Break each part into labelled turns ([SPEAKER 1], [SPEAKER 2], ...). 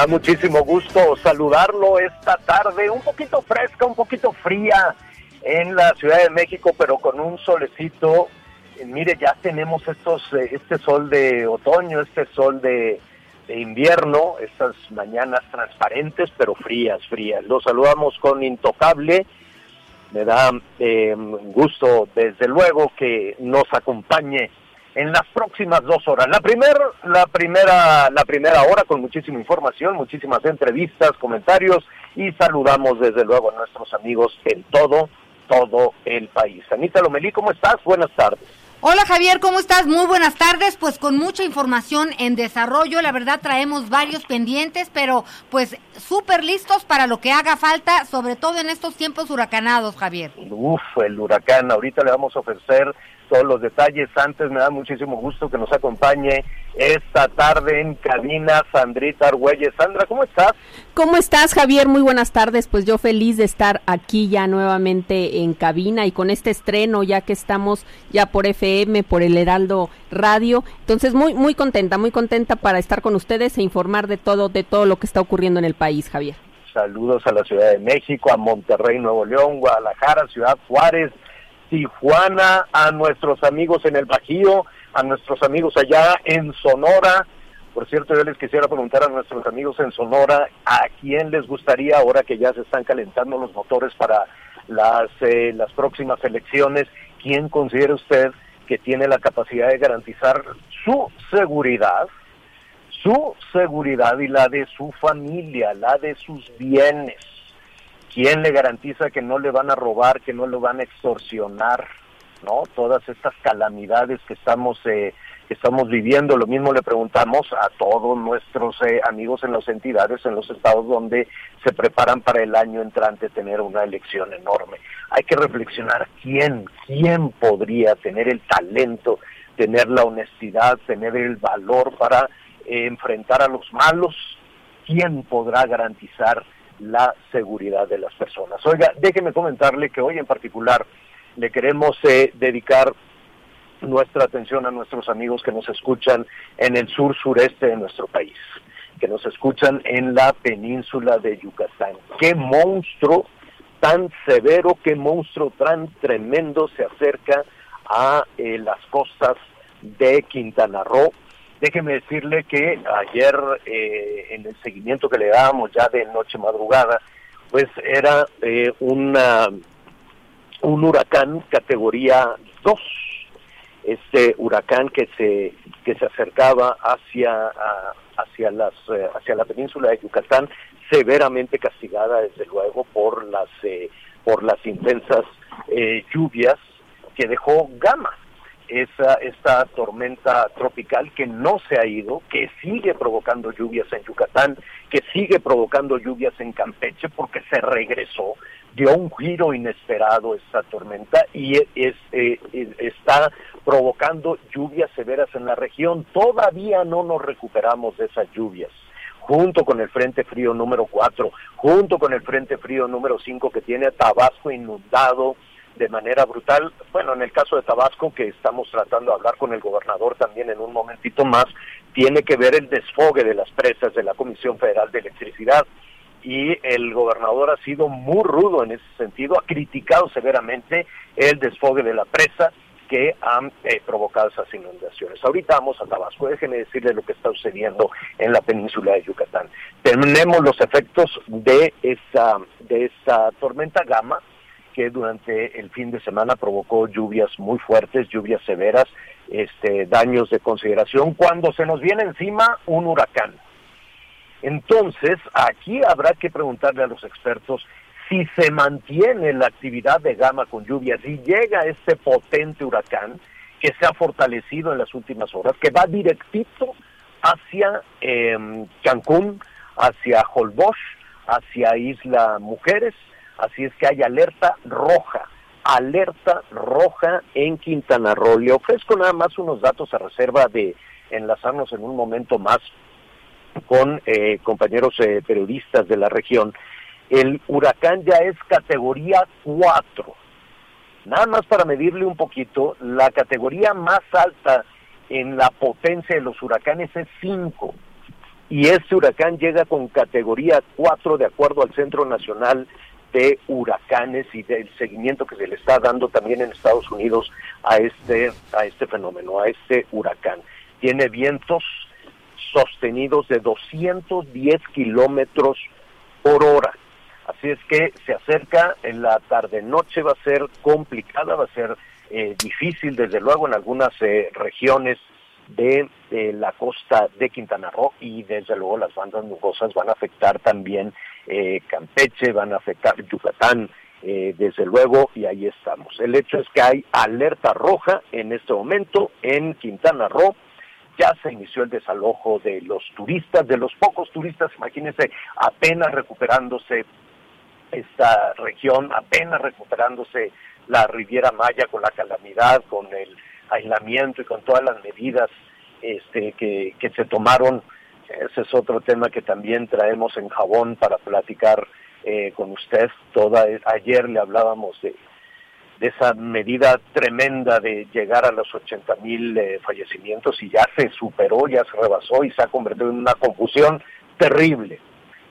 [SPEAKER 1] Da muchísimo gusto saludarlo esta tarde, un poquito fresca, un poquito fría en la Ciudad de México, pero con un solecito. Eh, Mire, ya tenemos estos, eh, este sol de otoño, este sol de, invierno, estas mañanas transparentes, pero frías, frías. Los saludamos con Intocable. Me da eh, gusto, desde luego, que nos acompañe en las próximas dos horas. La, primer, la, primera, la primera hora con muchísima información, muchísimas entrevistas, comentarios y saludamos desde luego a nuestros amigos en todo, todo el país. Anita Lomelí, ¿cómo estás? Buenas tardes.
[SPEAKER 2] Hola Javier, ¿cómo estás? Muy buenas tardes. Pues con mucha información en desarrollo, la verdad traemos varios pendientes, pero pues súper listos para lo que haga falta, sobre todo en estos tiempos huracanados, Javier.
[SPEAKER 1] Uf, el huracán. Ahorita le vamos a ofrecer todos los detalles. Antes me da muchísimo gusto que nos acompañe esta tarde en cabina Sandrita Argüelles. Sandra, ¿cómo estás?
[SPEAKER 3] ¿Cómo estás, Javier? Muy buenas tardes. Pues yo feliz de estar aquí ya nuevamente en cabina y con este estreno, ya que estamos ya por FM, por el Heraldo Radio. Entonces, muy, muy contenta, muy contenta para estar con ustedes e informar de todo, de todo lo que está ocurriendo en el país, Javier.
[SPEAKER 1] Saludos a la Ciudad de México, a Monterrey, Nuevo León, Guadalajara, Ciudad Juárez, Tijuana, a nuestros amigos en el Bajío, a nuestros amigos allá en Sonora. Por cierto, yo les quisiera preguntar a nuestros amigos en Sonora, ¿a quién les gustaría, ahora que ya se están calentando los motores para las, eh, las próximas elecciones, quién considera usted que tiene la capacidad de garantizar su seguridad, su seguridad y la de su familia, la de sus bienes? ¿Quién le garantiza que no le van a robar, que no lo van a extorsionar? ¿No? Todas estas calamidades que estamos eh, que estamos viviendo, lo mismo le preguntamos a todos nuestros eh, amigos en las entidades, en los estados donde se preparan para el año entrante tener una elección enorme. Hay que reflexionar quién, quién podría tener el talento, tener la honestidad, tener el valor para eh, enfrentar a los malos, quién podrá garantizar la seguridad de las personas. Oiga, déjeme comentarle que hoy en particular le queremos eh, dedicar nuestra atención a nuestros amigos que nos escuchan en el sur sureste de nuestro país, que nos escuchan en la península de Yucatán. Qué monstruo tan severo, qué monstruo tan tremendo se acerca a eh, las costas de Quintana Roo. Déjeme decirle que ayer eh, en el seguimiento que le dábamos ya de noche madrugada, pues era eh, una, un huracán categoría 2 este huracán que se que se acercaba hacia hacia las eh, hacia la península de Yucatán severamente castigada desde luego por las eh, por las intensas eh, lluvias que dejó Gama esa, esta tormenta tropical que no se ha ido, que sigue provocando lluvias en Yucatán, que sigue provocando lluvias en Campeche porque se regresó, dio un giro inesperado esta tormenta y es, eh, está provocando lluvias severas en la región. Todavía no nos recuperamos de esas lluvias junto con el Frente Frío número 4, junto con el Frente Frío número 5 que tiene a Tabasco inundado, de manera brutal. Bueno, en el caso de Tabasco, que estamos tratando de hablar con el gobernador también en un momentito más, tiene que ver el desfogue de las presas de la Comisión Federal de Electricidad. Y el gobernador ha sido muy rudo en ese sentido, ha criticado severamente el desfogue de la presa que han eh, provocado esas inundaciones. Ahorita vamos a Tabasco, déjenme decirle lo que está sucediendo en la península de Yucatán. Tenemos los efectos de esa, de esa tormenta Gama, que durante el fin de semana provocó lluvias muy fuertes, lluvias severas, este, daños de consideración, cuando se nos viene encima un huracán. Entonces, aquí habrá que preguntarle a los expertos si se mantiene la actividad de gama con lluvias y llega este potente huracán que se ha fortalecido en las últimas horas, que va directito hacia em, Cancún, hacia Holbox, hacia Isla Mujeres, Así es que hay alerta roja, alerta roja en Quintana Roo. Le ofrezco nada más unos datos a reserva de enlazarnos en un momento más con eh, compañeros eh, periodistas de la región. El huracán ya es categoría 4. Nada más para medirle un poquito, la categoría más alta en la potencia de los huracanes es 5. Y este huracán llega con categoría 4 de acuerdo al Centro Nacional de huracanes y del seguimiento que se le está dando también en Estados Unidos a este, a este fenómeno, a este huracán. Tiene vientos sostenidos de 210 kilómetros por hora. Así es que se acerca en la tarde-noche, va a ser complicada, va a ser eh, difícil, desde luego, en algunas eh, regiones de, la costa de Quintana Roo y desde luego las bandas nubosas van a afectar también eh, Campeche, van a afectar Yucatán, eh, desde luego, y ahí estamos. El hecho es que hay alerta roja en este momento en Quintana Roo. Ya se inició el desalojo de los turistas, de los pocos turistas, imagínense, apenas recuperándose esta región, apenas recuperándose la Riviera Maya con la calamidad, con el aislamiento y con todas las medidas este, que, que se tomaron. Ese es otro tema que también traemos en jabón para platicar eh, con usted. Toda, ayer le hablábamos de, de esa medida tremenda de llegar a los 80 mil eh, fallecimientos y ya se superó, ya se rebasó y se ha convertido en una confusión terrible.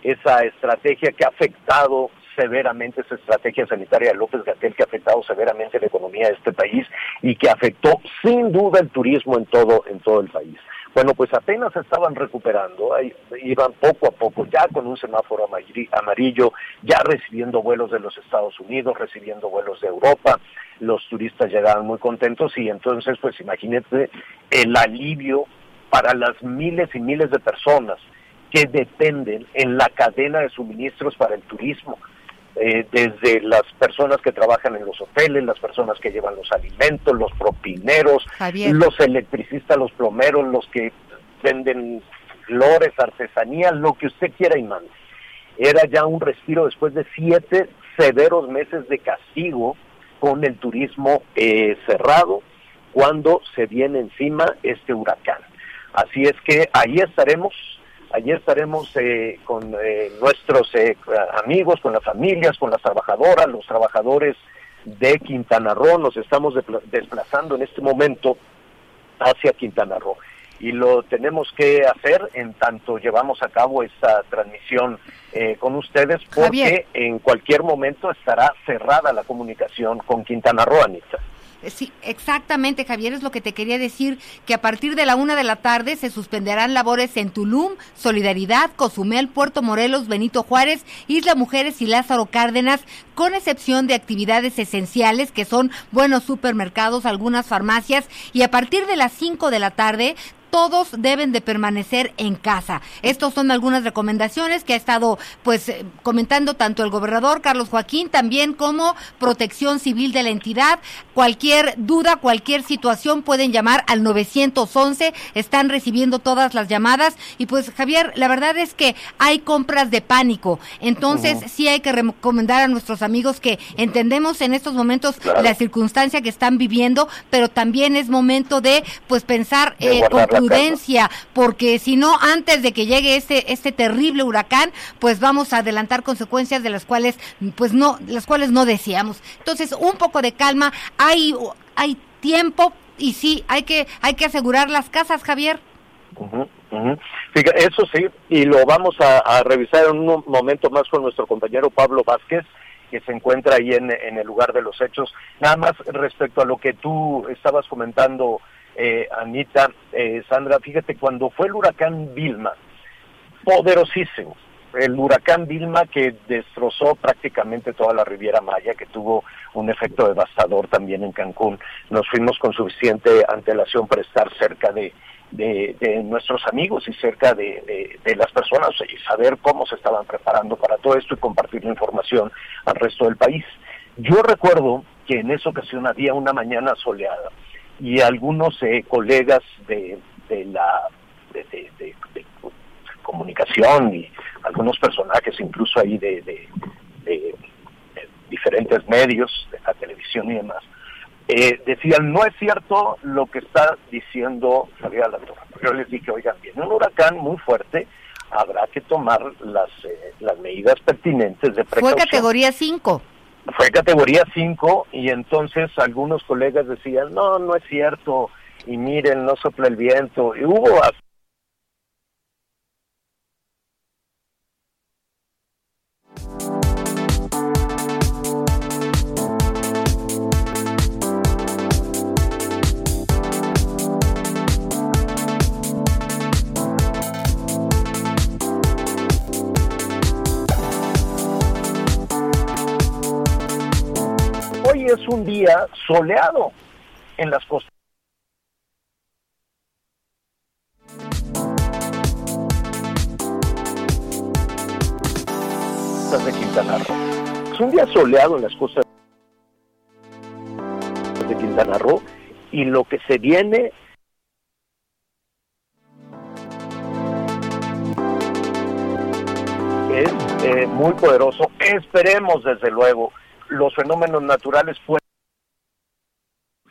[SPEAKER 1] Esa estrategia que ha afectado severamente esa estrategia sanitaria de López Gatel que ha afectado severamente la economía de este país y que afectó sin duda el turismo en todo en todo el país. Bueno, pues apenas estaban recuperando, iban poco a poco, ya con un semáforo amarillo, ya recibiendo vuelos de los Estados Unidos, recibiendo vuelos de Europa, los turistas llegaban muy contentos y entonces, pues imagínate el alivio para las miles y miles de personas que dependen en la cadena de suministros para el turismo. Eh, desde las personas que trabajan en los hoteles, las personas que llevan los alimentos, los propineros, los electricistas, los plomeros, los que venden flores, artesanía, lo que usted quiera y mande. Era ya un respiro después de siete severos meses de castigo con el turismo eh, cerrado cuando se viene encima este huracán. Así es que ahí estaremos Allí estaremos eh, con eh, nuestros eh, amigos, con las familias, con las trabajadoras, los trabajadores de Quintana Roo. Nos estamos desplazando en este momento hacia Quintana Roo. Y lo tenemos que hacer en tanto llevamos a cabo esta transmisión con ustedes, porque en cualquier momento estará cerrada la comunicación con Quintana Roo, Anita.
[SPEAKER 2] Sí, exactamente, Javier, es lo que te quería decir, que a partir de la una de la tarde se suspenderán labores en Tulum, Solidaridad, Cozumel, Puerto Morelos, Benito Juárez, Isla Mujeres y Lázaro Cárdenas, con excepción de actividades esenciales que son buenos supermercados, algunas farmacias, y a partir de las cinco de la tarde todos deben de permanecer en casa. Estas son algunas recomendaciones que ha estado pues eh, comentando tanto el gobernador Carlos Joaquín también como Protección Civil de la entidad. Cualquier duda, cualquier situación pueden llamar al 911, están recibiendo todas las llamadas y pues Javier, la verdad es que hay compras de pánico. Entonces, sí hay que recomendar a nuestros amigos que entendemos en estos momentos la circunstancia que están viviendo, pero también es momento de pues pensar eh, con prudencia, porque si no antes de que llegue este este terrible huracán, pues vamos a adelantar consecuencias de las cuales pues no las cuales no deseamos. Entonces, un poco de calma, hay hay tiempo y sí, hay que hay que asegurar las casas, Javier.
[SPEAKER 1] eso sí, y lo vamos a, revisar en un momento más con nuestro compañero Pablo Vázquez, que se encuentra ahí en, el lugar de los hechos. Nada más respecto a lo que tú estabas comentando, eh, Anita, eh, Sandra, fíjate, cuando fue el huracán Vilma, poderosísimo, el huracán Vilma que destrozó prácticamente toda la Riviera Maya, que tuvo un efecto devastador también en Cancún. Nos fuimos con suficiente antelación para estar cerca de, de, nuestros amigos y cerca de, las personas y saber cómo se estaban preparando para todo esto y compartir la información al resto del país. Yo recuerdo que en esa ocasión había una mañana soleada y algunos eh, colegas de, la de, comunicación y algunos personajes incluso ahí de, diferentes medios, de la televisión y demás, eh, decían, no es cierto lo que está diciendo Javier Alatorre. Yo les dije, oigan, viene un huracán muy fuerte, habrá que tomar las, eh, las medidas pertinentes de precaución.
[SPEAKER 2] Fue categoría 5.
[SPEAKER 1] Fue categoría 5 y entonces algunos colegas decían, no, no es cierto, y miren, no sopla el viento. Y hubo es un día soleado en las costas. de Quintana Roo. Es un día soleado en las costas de Quintana Roo y lo que se viene es eh, muy poderoso. Esperemos desde luego los fenómenos naturales fueron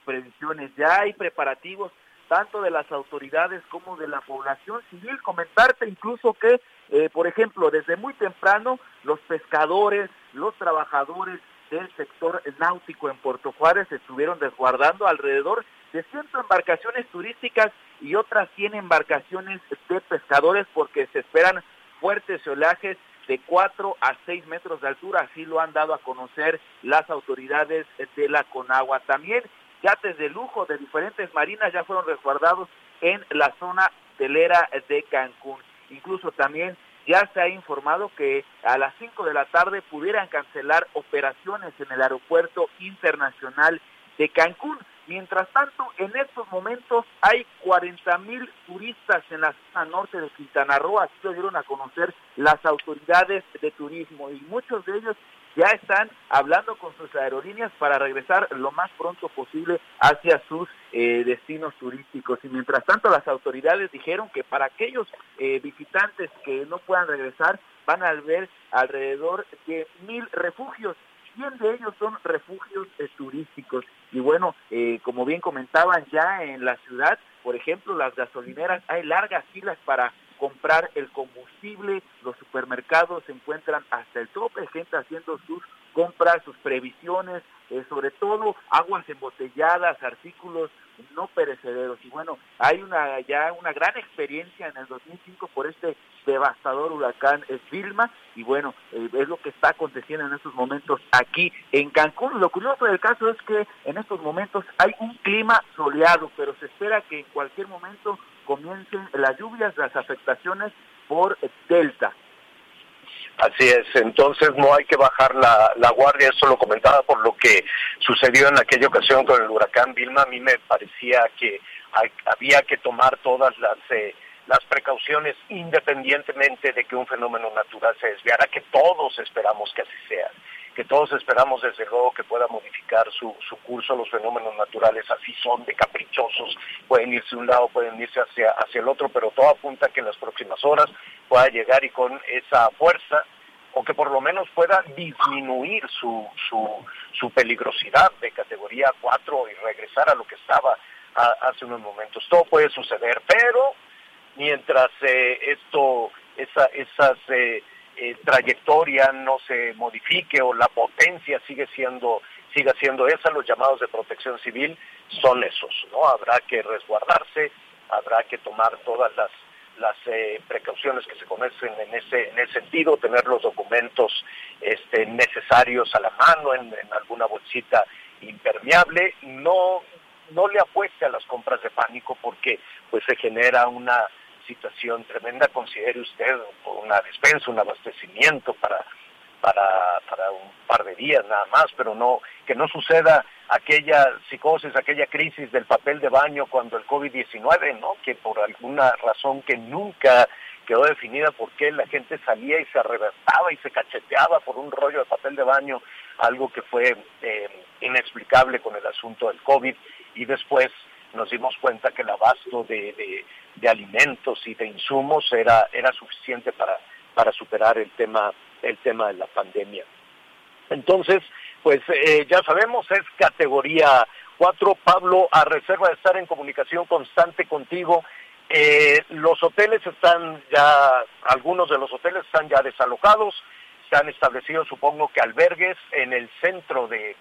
[SPEAKER 4] previsiones, ya hay preparativos tanto de las autoridades como de la población civil. Comentarte incluso que, eh, por ejemplo, desde muy temprano los pescadores, los trabajadores del sector náutico en Puerto Juárez estuvieron desguardando alrededor de 100 embarcaciones turísticas y otras 100 embarcaciones de pescadores porque se esperan fuertes oleajes de 4 a 6 metros de altura, así lo han dado a conocer las autoridades de la Conagua. También yates de lujo de diferentes marinas ya fueron resguardados en la zona telera de Cancún. Incluso también ya se ha informado que a las 5 de la tarde pudieran cancelar operaciones en el aeropuerto internacional de Cancún. Mientras tanto, en estos momentos hay 40 mil turistas en la zona norte de Quintana Roo, así lo dieron a conocer las autoridades de turismo y muchos de ellos ya están hablando con sus aerolíneas para regresar lo más pronto posible hacia sus eh, destinos turísticos. Y mientras tanto, las autoridades dijeron que para aquellos eh, visitantes que no puedan regresar, van a haber alrededor de mil refugios 100 de ellos son refugios eh, turísticos. Y bueno, eh, como bien comentaban ya en la ciudad, por ejemplo, las gasolineras, hay largas filas para comprar el combustible, los supermercados se encuentran hasta el tope, gente haciendo sus compras, sus previsiones, eh, sobre todo aguas embotelladas, artículos no perecederos. Y bueno, hay una ya una gran experiencia en el 2005 por este devastador huracán Vilma y bueno, eh, es lo que está aconteciendo en estos momentos aquí en Cancún. Lo curioso del caso es que en estos momentos hay un clima soleado, pero se espera que en cualquier momento comiencen las lluvias, las afectaciones por Delta.
[SPEAKER 1] Así es, entonces no hay que bajar la, guardia, eso lo comentaba por lo que sucedió en aquella ocasión con el huracán Vilma, a mí me parecía que había que tomar todas las eh, las precauciones independientemente de que un fenómeno natural se desviara, que todos esperamos que así sea, que todos esperamos desde luego que pueda modificar su, su curso, los fenómenos naturales así son de caprichosos, pueden irse un lado, pueden irse hacia, hacia el otro, pero todo apunta a que en las próximas horas pueda llegar y con esa fuerza o que por lo menos pueda disminuir su, su, su peligrosidad de categoría 4 y regresar a lo que estaba a- hace unos momentos. Todo puede suceder, pero mientras eh, esto, esa, esas eh, eh, trayectoria no se modifique o la potencia sigue siendo siga siendo esa, los llamados de protección civil son esos, ¿no? Habrá que resguardarse, habrá que tomar todas las las eh, precauciones que se conocen en ese en ese sentido, tener los documentos este, necesarios a la mano en, en alguna bolsita impermeable, no no le apueste a las compras de pánico porque pues se genera una situación tremenda, considere usted una despensa, un abastecimiento para para, para un par de días nada más, pero no que no suceda aquella psicosis, aquella crisis del papel de baño cuando el COVID-19, ¿no? Que por alguna razón que nunca quedó definida por qué la gente salía y se arrebataba y se cacheteaba por un rollo de papel de baño, algo que fue eh, inexplicable con el asunto del COVID y después nos dimos cuenta que el abasto de, de, de alimentos y de insumos era, era suficiente para, para superar el tema, el tema de la pandemia. Entonces, pues eh, ya sabemos, es categoría 4. Pablo, a reserva de estar en comunicación constante contigo, eh, los hoteles están ya, algunos de los hoteles están ya desalojados, se han establecido, supongo que albergues en el centro de,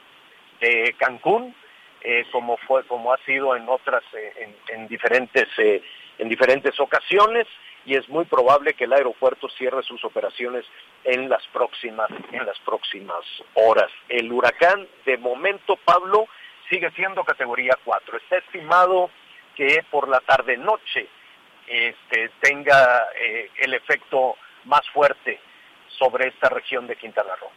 [SPEAKER 1] de Cancún, eh, como fue, como ha sido en otras, eh, en, en, diferentes, eh, en diferentes ocasiones, y es muy probable que el aeropuerto cierre sus operaciones en las próximas, en las próximas horas. El huracán, de momento, Pablo, sigue siendo categoría 4. Está estimado que por la tarde noche este, tenga eh, el efecto más fuerte sobre esta región de Quintana Roo.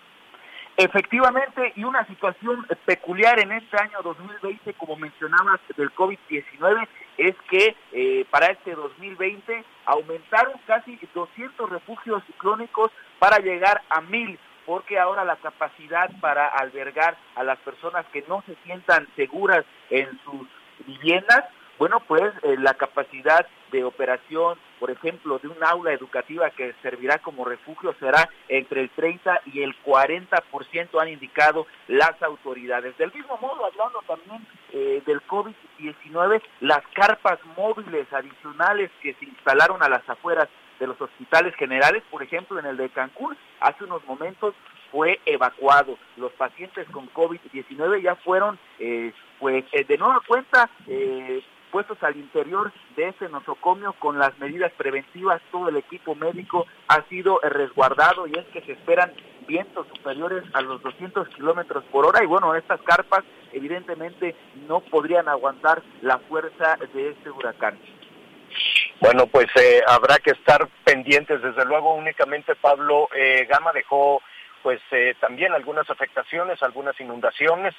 [SPEAKER 4] Efectivamente, y una situación peculiar en este año 2020, como mencionabas, del COVID-19, es que eh, para este 2020 aumentaron casi 200 refugios ciclónicos para llegar a mil porque ahora la capacidad para albergar a las personas que no se sientan seguras en sus viviendas bueno, pues eh, la capacidad de operación, por ejemplo, de un aula educativa que servirá como refugio será entre el 30 y el 40%, han indicado las autoridades. Del mismo modo, hablando también eh, del COVID-19, las carpas móviles adicionales que se instalaron a las afueras de los hospitales generales, por ejemplo, en el de Cancún, hace unos momentos fue evacuado. Los pacientes con COVID-19 ya fueron, eh, pues, de nueva cuenta, puestos al interior de ese nosocomio con las medidas preventivas. Todo el equipo médico ha sido resguardado y es que se esperan vientos superiores a los 200 kilómetros por hora. Y bueno, estas carpas evidentemente no podrían aguantar la fuerza de este huracán.
[SPEAKER 1] Bueno, pues eh, habrá que estar pendientes. Desde luego, únicamente Pablo eh, Gama dejó pues eh, también algunas afectaciones, algunas inundaciones,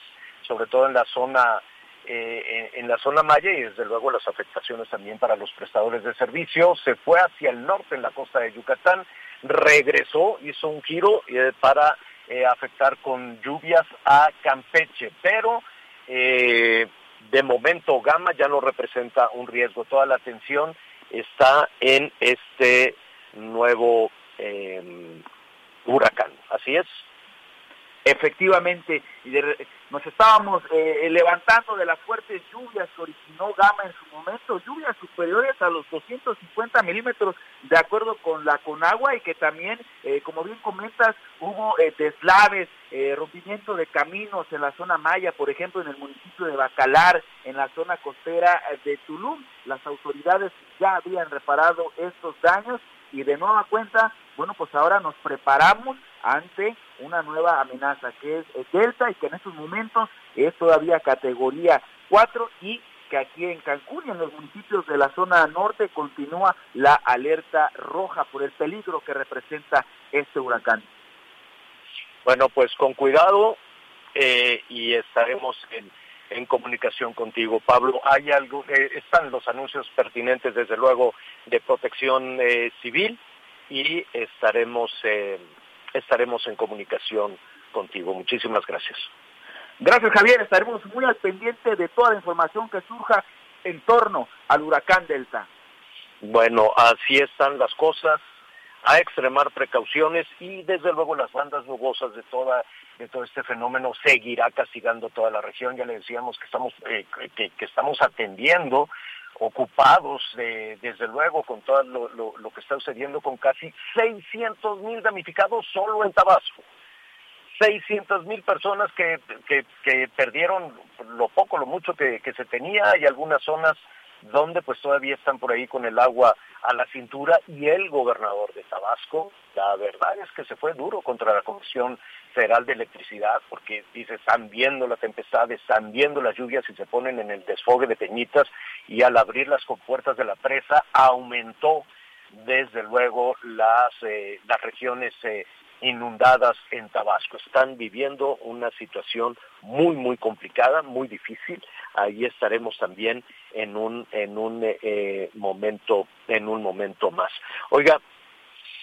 [SPEAKER 1] sobre todo en la zona eh, en, la zona Maya y desde luego las afectaciones también para los prestadores de servicio. Se fue hacia el norte en la costa de Yucatán, regresó, hizo un giro eh, para eh, afectar con lluvias a Campeche, pero de momento Gama ya no representa un riesgo. Toda la atención está en este nuevo huracán. Así es.
[SPEAKER 4] Efectivamente, nos estábamos eh, levantando de las fuertes lluvias que originó Gama en su momento, lluvias superiores a los 250 milímetros, de acuerdo con la Conagua, y que también, eh, como bien comentas, hubo eh, deslaves, rompimiento de caminos en la zona Maya, por ejemplo, en el municipio de Bacalar, en la zona costera de Tulum. Las autoridades ya habían reparado estos daños y de nueva cuenta, bueno, pues ahora nos preparamos ante una nueva amenaza que es Delta y que en estos momentos es todavía categoría 4 y que aquí en Cancún y en los municipios de la zona norte continúa la alerta roja por el peligro que representa este huracán.
[SPEAKER 1] Bueno, pues con cuidado eh, y estaremos en, en comunicación contigo. Pablo, hay algo, eh, están los anuncios pertinentes, desde luego, de protección eh, civil y estaremos, eh, estaremos en comunicación contigo. Muchísimas gracias.
[SPEAKER 4] Gracias, Javier. Estaremos muy al pendiente de toda la información que surja en torno al huracán Delta.
[SPEAKER 1] Bueno, así están las cosas a extremar precauciones y desde luego las bandas nubosas de toda de todo este fenómeno seguirá castigando toda la región ya le decíamos que estamos eh, que, estamos atendiendo ocupados desde luego con todo lo, lo, que está sucediendo con casi 600 mil damnificados solo en Tabasco. 600 mil personas que, que, que, perdieron lo poco, lo mucho que, que se tenía y algunas zonas donde pues todavía están por ahí con el agua a la cintura y el gobernador de Tabasco, la verdad es que se fue duro contra la Comisión Federal de Electricidad porque dice, están viendo la tempestad, están viendo las lluvias y se ponen en el desfogue de Peñitas y al abrir las compuertas de la presa aumentó desde luego las, eh, las regiones eh, inundadas en Tabasco. Están viviendo una situación muy, muy complicada, muy difícil. Ahí estaremos también en un, en un eh, momento, en un momento más. Oiga,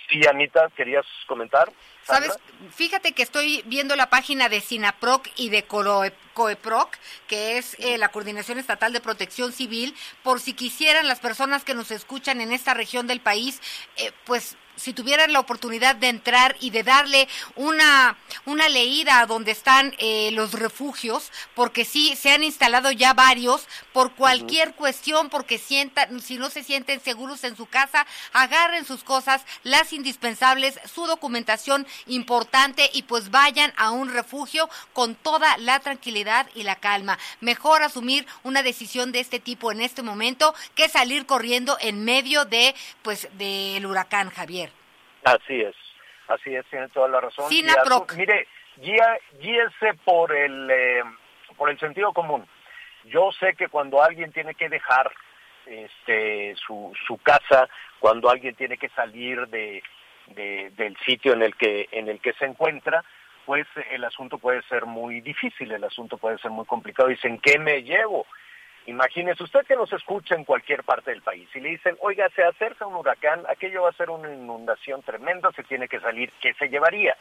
[SPEAKER 1] Sí, Anita, ¿querías comentar?
[SPEAKER 2] Sabes, fíjate que estoy viendo la página de SINAPROC y de COEPROC, que es eh, la Coordinación Estatal de Protección Civil, por si quisieran las personas que nos escuchan en esta región del país, eh, pues si tuvieran la oportunidad de entrar y de darle una, una leída a donde están eh, los refugios, porque sí, se han instalado ya varios por cualquier cuestión, porque sientan, si no se sienten seguros en su casa, agarren sus cosas, las indispensables, su documentación importante y pues vayan a un refugio con toda la tranquilidad y la calma. Mejor asumir una decisión de este tipo en este momento que salir corriendo en medio de pues del huracán Javier.
[SPEAKER 1] Así es, así es, tiene toda la razón. mire, guía, guíese por el, eh, por el sentido común. Yo sé que cuando alguien tiene que dejar este, su, su casa, cuando alguien tiene que salir de, del sitio en el que en el que se encuentra, pues el asunto puede ser muy difícil, el asunto puede ser muy complicado. Dicen, ¿qué me llevo? Imagínese usted que nos escucha en cualquier parte del país y le dicen, oiga, se acerca un huracán, aquello va a ser una inundación tremenda, se tiene que salir, ¿qué se llevaría?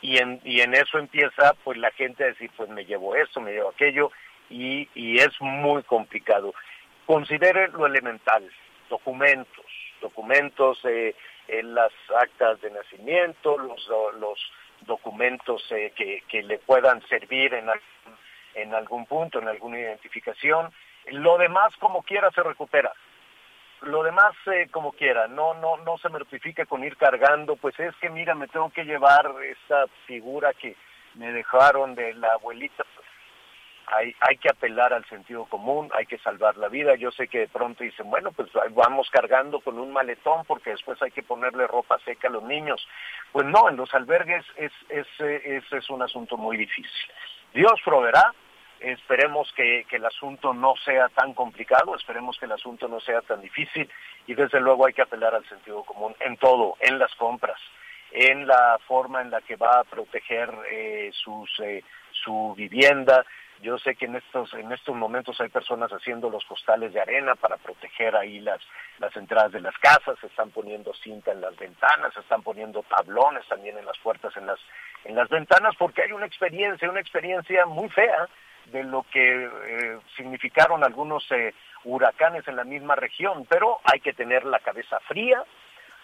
[SPEAKER 1] Y en, y en eso empieza pues la gente a decir, pues me llevo esto, me llevo aquello, y, y es muy complicado. Considere lo elemental, documentos, documentos eh, en las actas de nacimiento, los, los documentos eh, que, que le puedan servir en en algún punto, en alguna identificación. Lo demás, como quiera, se recupera. Lo demás, eh, como quiera, no, no, no se mortifique con ir cargando, pues es que mira, me tengo que llevar esta figura que me dejaron de la abuelita. Hay, hay que apelar al sentido común, hay que salvar la vida. Yo sé que de pronto dicen, bueno, pues vamos cargando con un maletón porque después hay que ponerle ropa seca a los niños. Pues no, en los albergues es, es, es, es un asunto muy difícil. Dios proveerá, Esperemos que, el asunto no sea tan complicado, esperemos que el asunto no sea tan difícil y desde luego hay que apelar al sentido común en todo, en las compras, en la forma en la que va a proteger eh, sus, eh, su vivienda. Yo sé que en estos, en estos momentos hay personas haciendo los costales de arena para proteger ahí las, las entradas de las casas, se están poniendo cinta en las ventanas, se están poniendo tablones también en las puertas, en las, en las ventanas, porque hay una experiencia, una experiencia muy fea de lo que eh, significaron algunos eh, huracanes en la misma región, pero hay que tener la cabeza fría,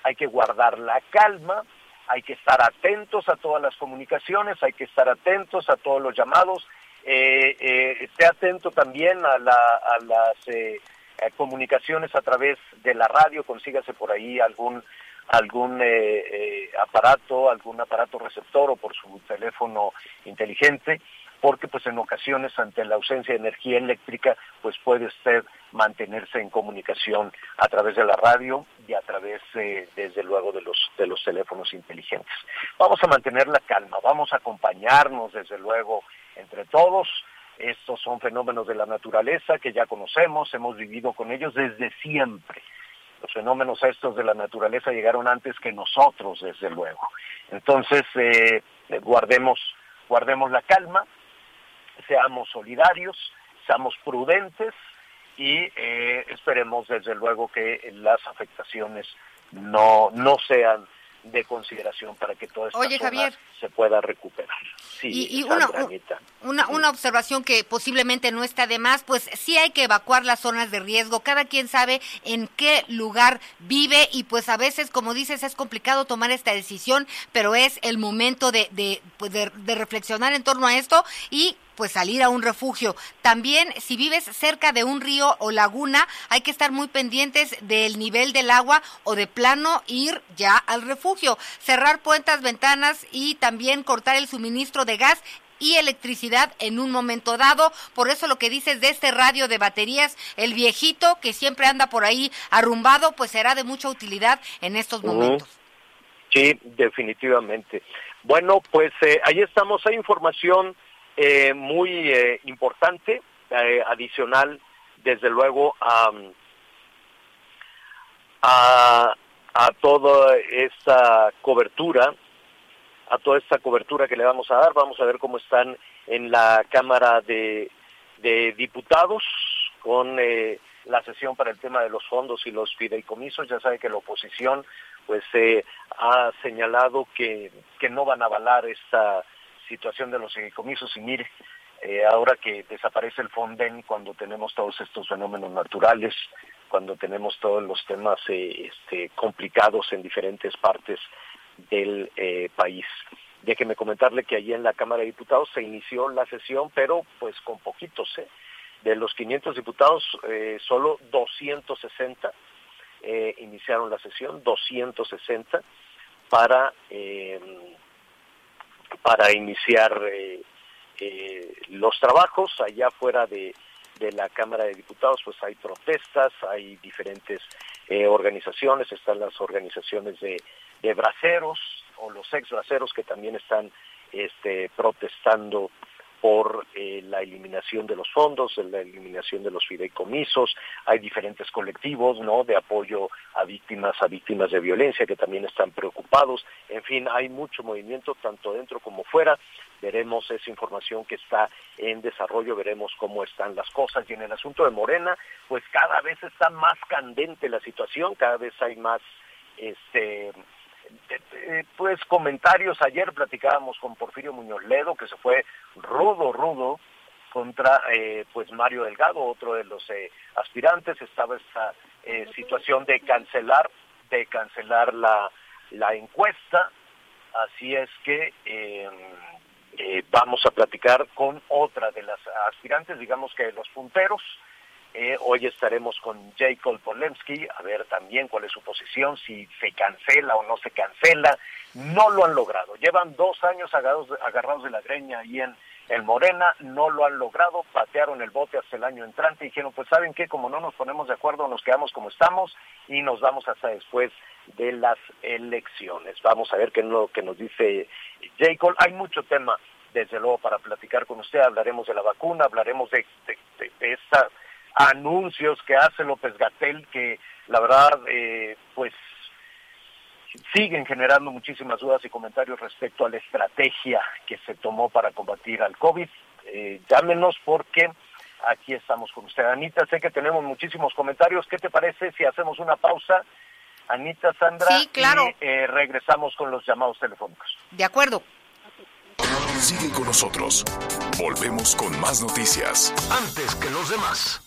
[SPEAKER 1] hay que guardar la calma, hay que estar atentos a todas las comunicaciones, hay que estar atentos a todos los llamados, eh, esté atento también a, las comunicaciones a través de la radio, consígase por ahí algún algún aparato, algún aparato receptor o por su teléfono inteligente porque pues en ocasiones ante la ausencia de energía eléctrica pues puede usted mantenerse en comunicación a través de la radio y a través eh, desde luego de los de los teléfonos inteligentes. Vamos a mantener la calma, vamos a acompañarnos desde luego entre todos. Estos son fenómenos de la naturaleza que ya conocemos, hemos vivido con ellos desde siempre. Los fenómenos estos de la naturaleza llegaron antes que nosotros, desde luego. Entonces, eh, guardemos, guardemos la calma, seamos solidarios, seamos prudentes y eh, esperemos desde luego que las afectaciones no, no sean de consideración para que toda esta
[SPEAKER 2] Oye,
[SPEAKER 1] zona
[SPEAKER 2] Javier.
[SPEAKER 1] se pueda recuperar. Sí,
[SPEAKER 2] Y, y
[SPEAKER 1] Sandra,
[SPEAKER 2] una, una, una observación que posiblemente no está de más, pues sí hay que evacuar las zonas de riesgo. Cada quien sabe en qué lugar vive y pues a veces, como dices, es complicado tomar esta decisión, pero es el momento de, de, pues, de, de reflexionar en torno a esto y pues salir a un refugio. También si vives cerca de un río o laguna, hay que estar muy pendientes del nivel del agua o de plano ir ya al refugio. Cerrar puertas, ventanas y también cortar el suministro de gas y electricidad en un momento dado. Por eso lo que dices de este radio de baterías, el viejito que siempre anda por ahí arrumbado, pues será de mucha utilidad en estos momentos.
[SPEAKER 1] Sí, definitivamente. Bueno, pues eh, ahí estamos. Hay información eh, muy eh, importante, eh, adicional, desde luego, a, a, toda esta cobertura, a toda esta cobertura que le vamos a dar. Vamos a ver cómo están en la Cámara de, de Diputados con eh, la sesión para el tema de los fondos y los fideicomisos. Ya sabe que la oposición pues eh, ha señalado que, que no van a avalar esta situación de los fideicomisos y mire, eh, ahora que desaparece el Fonden cuando tenemos todos estos fenómenos naturales, cuando tenemos todos los temas eh, este, complicados en diferentes partes del eh, país. Déjeme comentarle que allí en la Cámara de Diputados se inició la sesión, pero pues con poquitos, ¿eh? De los 500 diputados, eh, solo 260 eh, iniciaron la sesión, 260 para para iniciar eh, eh, los trabajos. Allá fuera de, de la Cámara de Diputados, pues hay protestas, hay diferentes eh, organizaciones, están las organizaciones de, de braceros o los ex braceros que también están este, protestando por eh, la eliminación de los fondos, la eliminación de los fideicomisos, hay diferentes colectivos, ¿no? De apoyo a víctimas, a víctimas de violencia que también están preocupados. En fin, hay mucho movimiento tanto dentro como fuera. Veremos esa información que está en desarrollo, veremos cómo están las cosas. Y en el asunto de Morena, pues cada vez está más candente la situación, cada vez hay más, este, pues comentarios. Ayer platicábamos con Porfirio Muñoz Ledo, que se fue rudo, rudo contra eh, pues Mario Delgado, otro de los eh, aspirantes. Estaba esta eh, situación de cancelar, de cancelar la, la encuesta. Así es que eh, eh, vamos a platicar con otra de las aspirantes, digamos que de los punteros. Eh, hoy estaremos con Jacob Polemski, a ver también cuál es su posición, si se cancela o no se cancela. No lo han logrado. Llevan dos años agarrados, agarrados de la greña ahí en el Morena, no lo han logrado, patearon el bote hasta el año entrante y dijeron, pues saben qué, como no nos ponemos de acuerdo, nos quedamos como estamos y nos vamos hasta después de las elecciones. Vamos a ver qué es lo que nos dice Jacob. Hay mucho tema, desde luego, para platicar con usted. Hablaremos de la vacuna, hablaremos de, de, de esta anuncios que hace López Gatel que la verdad eh, pues siguen generando muchísimas dudas y comentarios respecto a la estrategia que se tomó para combatir al COVID. Eh, llámenos porque aquí estamos con usted. Anita, sé que tenemos muchísimos comentarios. ¿Qué te parece si hacemos una pausa? Anita, Sandra,
[SPEAKER 2] Sí, claro.
[SPEAKER 1] y eh, regresamos con los llamados telefónicos.
[SPEAKER 2] De acuerdo.
[SPEAKER 5] Sigue con nosotros. Volvemos con más noticias.
[SPEAKER 6] Antes que los demás.